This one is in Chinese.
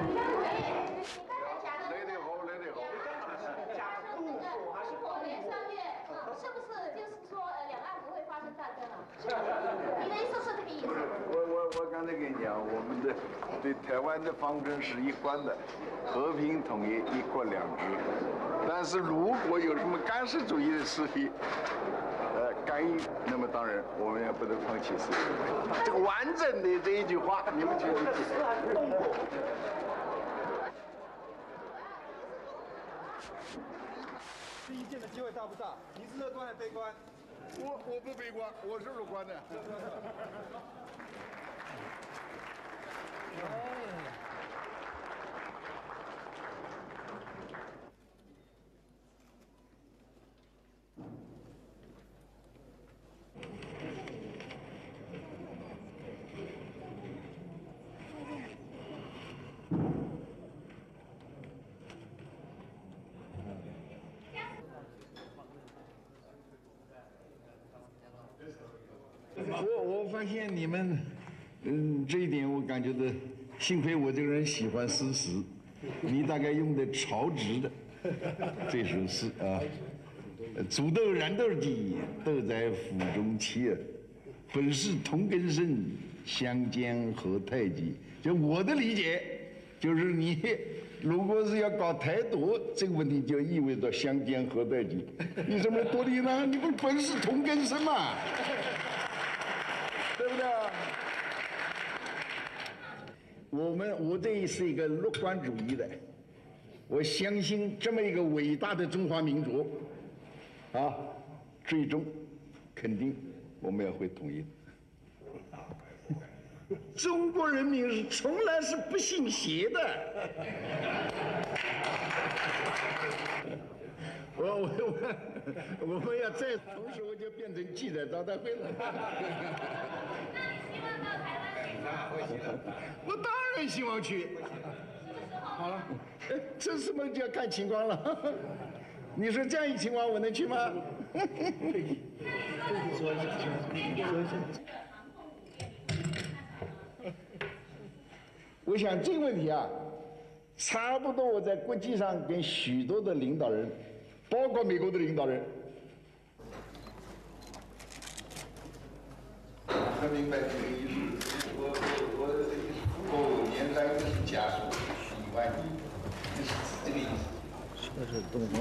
来得好，来得好。讲杜甫还是火连三月，是不是就是说呃两岸不会发生战争了？是不是？你的意思是这个意思？我我我刚才跟你讲，我们的对台湾的方针是一贯的，和平统一，一国两制。但是如果有什么干涉主义的势力，干预，那么当然我们也不能放弃思想。这个完整的这一句话，你们觉得。动过？第一件的机会大不大？你是乐观还是悲观？我我不悲观，我是乐观的。我我发现你们，嗯，这一点我感觉到，幸亏我这个人喜欢诗词，你大概用的曹植的这首诗啊，煮豆燃豆萁，豆在釜中泣，本是同根生，相煎何太急。就我的理解，就是你如果是要搞台独这个问题，就意味着相煎何太急。你怎么独立呢？你不是本是同根生嘛？对不对？我们我这是一个乐观主义的，我相信这么一个伟大的中华民族，啊，最终肯定我们也会统一。中国人民是从来是不信邪的。我我我我们要再同时我就变成记者招待会了。我当然希望去。好了，哎，这什么就要看情况了。你说这样一情况我能去吗？我想这个问题啊，差不多我在国际上跟许多的领导人，包括美国的领导人，明白这个意思。我我我我年代是家属一万亿，是这个意思。这是东方。